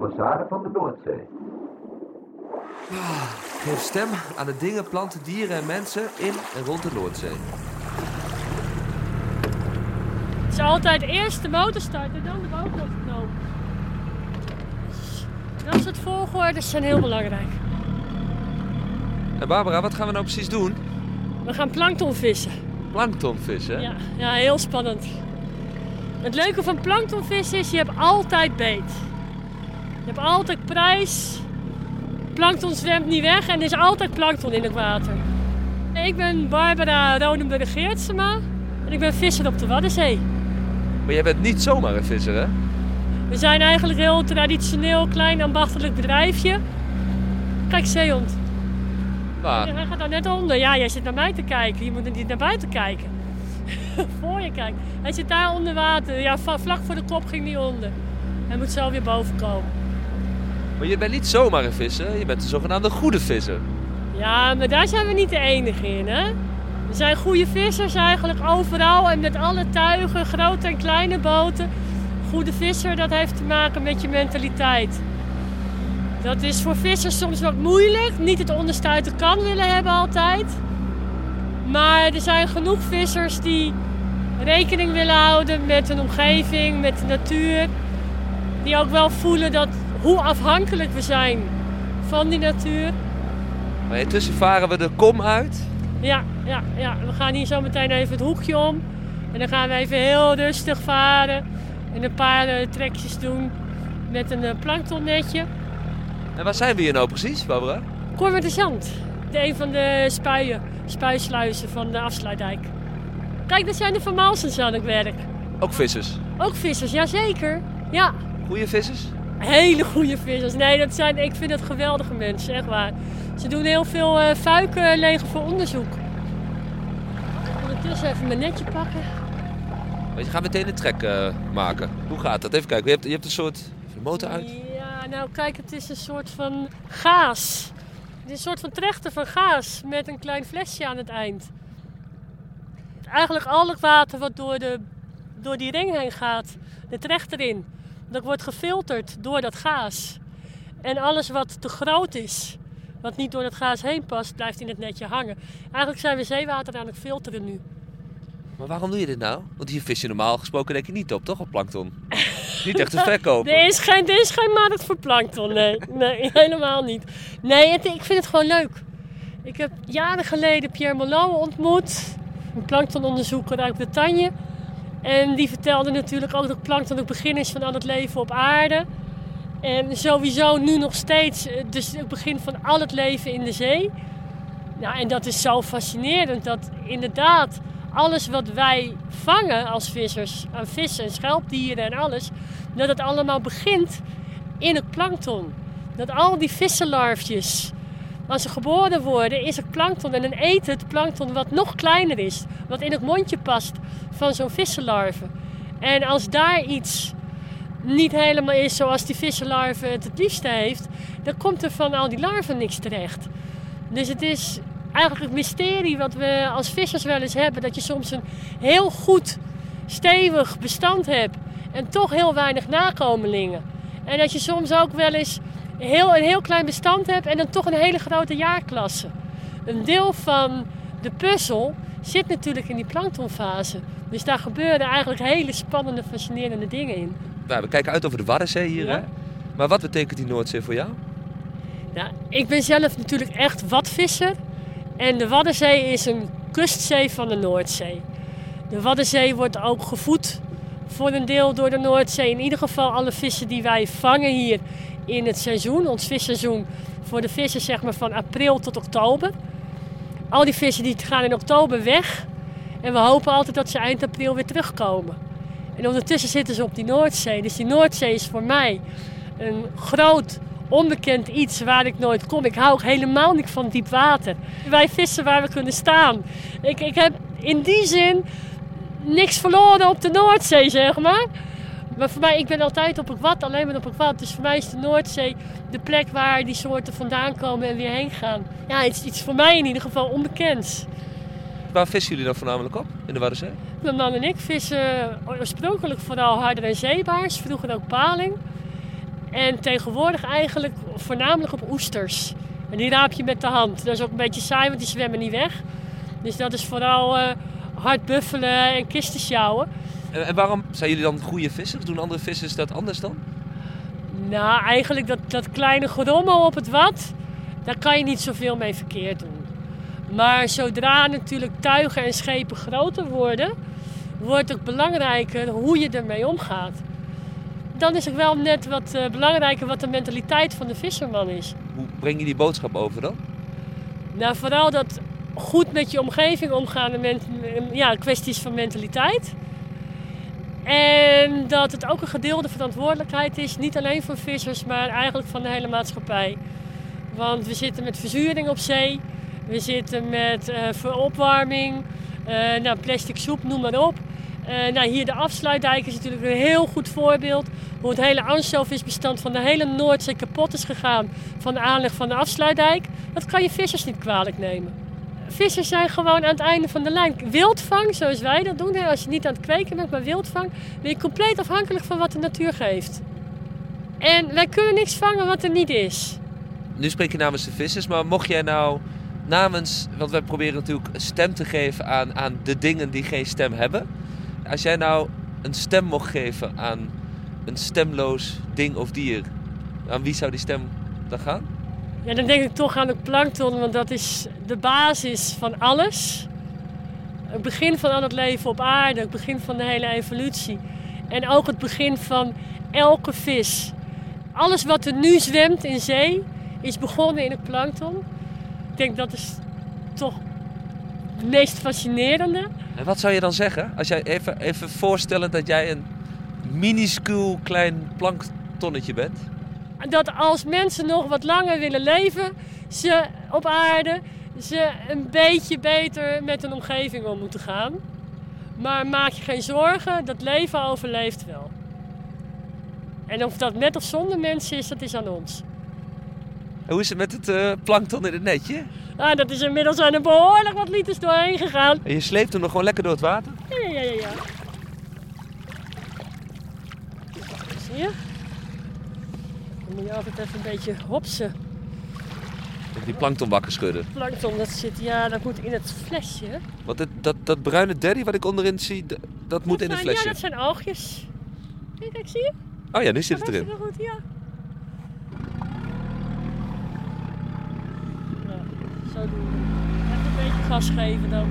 ambassade van de Noordzee. Geef stem aan de dingen, planten, dieren en mensen in en rond de Noordzee. Het is altijd eerst de motor starten en dan de motor knopen. Dat soort volgordes zijn heel belangrijk. En Barbara, wat gaan we nou precies doen? We gaan plankton vissen. Planktonvissen. Ja, ja, heel spannend. Het leuke van planktonvissen is, je hebt altijd beet. Je hebt altijd prijs. Plankton zwemt niet weg en er is altijd plankton in het water. Ik ben Barbara Ronenburg-Geertsema en ik ben visser op de Waddenzee. Maar jij bent niet zomaar een visser, hè? We zijn eigenlijk een heel traditioneel, klein ambachtelijk bedrijfje. Kijk, zeehond. Maar, Hij gaat daar net onder. Ja, jij zit naar mij te kijken. Je moet er niet naar buiten kijken. voor je kijken. Hij zit daar onder water. Ja, vlak voor de kop ging hij onder. Hij moet zo weer boven komen. Maar je bent niet zomaar een visser, je bent een zogenaamde goede visser. Ja, maar daar zijn we niet de enige in, hè? Er zijn goede vissers eigenlijk overal en met alle tuigen, grote en kleine boten. Goede visser, dat heeft te maken met je mentaliteit. Dat is voor vissers soms wat moeilijk. Niet het onderstuiten kan willen hebben altijd. Maar er zijn genoeg vissers die rekening willen houden met hun omgeving, met de natuur. Die ook wel voelen dat hoe afhankelijk we zijn van die natuur. Maar intussen varen we de kom uit. Ja, ja, ja. We gaan hier zo meteen even het hoekje om. En dan gaan we even heel rustig varen. En een paar eh, trekjes doen met een eh, planktonnetje. En waar zijn we hier nou precies, Barbara? Cormet de Zand. De een van de spuien, spuisluizen van de afsluitdijk. Kijk, dat zijn de Van Malsens aan het werk. Ook vissers. Ook vissers, jazeker. Ja, Goeie vissers? Hele goede vissers. Nee, dat zijn, ik vind het geweldige mensen, echt waar. Ze doen heel veel eh fuiken legen voor onderzoek. Ondertussen even mijn netje pakken. Maar je gaat meteen een trek eh, maken. Hoe gaat dat? Even kijken. Je hebt, je hebt een soort de motor uit. Ja, nou kijk, het is een soort van gaas. Het is een soort van trechter van gaas met een klein flesje aan het eind. Eigenlijk al het water wat door, de, door die ring heen gaat, de trechter in, dat wordt gefilterd door dat gaas. En alles wat te groot is, wat niet door dat gaas heen past, blijft in het netje hangen. Eigenlijk zijn we zeewater aan het filteren nu. Maar waarom doe je dit nou? Want hier vis je normaal gesproken denk je niet op, toch? Op plankton. niet echt te verkopen. Er is geen, er is geen markt voor plankton, nee. Nee, helemaal niet. Nee, het- ik vind het gewoon leuk. Ik heb jaren geleden Pierre Malot ontmoet. Een planktononderzoeker uit Bretagne. En die vertelde natuurlijk ook dat plankton het begin is van al het leven op aarde. En sowieso nu nog steeds eh, dus het begin van al het leven in de zee. Nou, en dat is zo fascinerend dat inderdaad alles wat wij vangen als vissers, aan vissen en schelpdieren en alles, dat het allemaal begint in het plankton. Dat al die vissenlarfjes, als ze geboren worden, is het plankton en dan eet het plankton wat nog kleiner is, wat in het mondje past van zo'n vissenlarve. En als daar iets niet helemaal is zoals die vissenlarve het het liefste heeft, dan komt er van al die larven niks terecht. Dus het is eigenlijk het mysterie wat we als vissers wel eens hebben. Dat je soms een heel goed, stevig bestand hebt en toch heel weinig nakomelingen. En dat je soms ook wel eens heel, een heel klein bestand hebt en dan toch een hele grote jaarklasse. Een deel van de puzzel zit natuurlijk in die planktonfase. Dus daar gebeuren eigenlijk hele spannende, fascinerende dingen in. Nou, we kijken uit over de Waddenzee hier, Ja. hè? Maar wat betekent die Noordzee voor jou? Nou, ik ben zelf natuurlijk echt watvisser. En de Waddenzee is een kustzee van de Noordzee. De Waddenzee wordt ook gevoed voor een deel door de Noordzee. In ieder geval alle vissen die wij vangen hier in het seizoen. Ons visseizoen voor de vissen zeg maar van april tot oktober. Al die vissen die gaan in oktober weg. En we hopen altijd dat ze eind april weer terugkomen. En ondertussen zitten ze op die Noordzee. Dus die Noordzee is voor mij een groot onbekend iets waar ik nooit kom. Ik hou helemaal niet van diep water. Wij vissen waar we kunnen staan. Ik, ik heb in die zin niks verloren op de Noordzee, zeg maar. Maar voor mij, ik ben altijd op het wat, alleen maar op het wat. Dus voor mij is de Noordzee de plek waar die soorten vandaan komen en weer heen gaan. Ja, iets, iets voor mij in ieder geval onbekends. Waar vissen jullie dan voornamelijk op in de Waddenzee? Mijn man en ik vissen oorspronkelijk vooral harder en zeebaars, vroeger ook paling. En tegenwoordig eigenlijk voornamelijk op oesters. En die raap je met de hand. Dat is ook een beetje saai, want die zwemmen niet weg. Dus dat is vooral eh, hard buffelen en kisten sjouwen. En, en waarom zijn jullie dan goede vissers? Doen andere vissers dat anders dan? Nou, eigenlijk dat, dat kleine gerommel op het wat, daar kan je niet zoveel mee verkeerd doen. Maar zodra natuurlijk tuigen en schepen groter worden, wordt het belangrijker hoe je ermee omgaat. Dan is het wel net wat eh, belangrijker wat de mentaliteit van de visserman is. Hoe breng je die boodschap over dan? Nou, vooral dat goed met je omgeving omgaan, ment- ja, kwesties van mentaliteit. En dat het ook een gedeelde verantwoordelijkheid is, niet alleen van vissers, maar eigenlijk van de hele maatschappij. Want we zitten met verzuring op zee, we zitten met eh veropwarming, eh, nou, plastic soep, noem maar op. Eh, nou, hier de afsluitdijk is natuurlijk een heel goed voorbeeld. Hoe het hele ansjovisbestand van de hele Noordzee kapot is gegaan van de aanleg van de afsluitdijk. Dat kan je vissers niet kwalijk nemen. Vissers zijn gewoon aan het einde van de lijn. Wildvang, zoals wij dat doen, als je niet aan het kweken bent, maar wildvang, ben je compleet afhankelijk van wat de natuur geeft. En wij kunnen niks vangen wat er niet is. Nu spreek je namens de vissers, maar mocht jij nou namens... Want wij proberen natuurlijk stem te geven aan, aan de dingen die geen stem hebben. Als jij nou een stem mocht geven aan een stemloos ding of dier... Aan wie zou die stem dan gaan? Ja, dan denk ik toch aan het plankton, want dat is de basis van alles. Het begin van al het leven op aarde, het begin van de hele evolutie. En ook het begin van elke vis. Alles wat er nu zwemt in zee, is begonnen in het plankton. Ik denk dat is toch het meest fascinerende. En wat zou je dan zeggen? Als jij even, even voorstellen dat jij een minuscuul klein planktonnetje bent. Dat als mensen nog wat langer willen leven, ze op aarde, ze een beetje beter met hun omgeving om moeten gaan. Maar maak je geen zorgen, dat leven overleeft wel. En of dat met of zonder mensen is, dat is aan ons. En hoe is het met het eh, plankton in het netje? Ah, dat is inmiddels aan er behoorlijk wat liters doorheen gegaan. En je sleept hem nog gewoon lekker door het water? Ja, ja, ja, ja. Zie je? Dan moet je altijd even een beetje hopsen. Die plankton wakker schudden. Plankton, dat zit, ja, dat moet in het flesje. Want het, dat, dat bruine derry wat ik onderin zie, dat moet in Dat het flesje. Ja, dat zijn oogjes. Kijk, kijk, zie je? Oh ja, nu zit het Dat is erin. wel goed, ja. Ja, zo doen we. Even een beetje gas geven dan.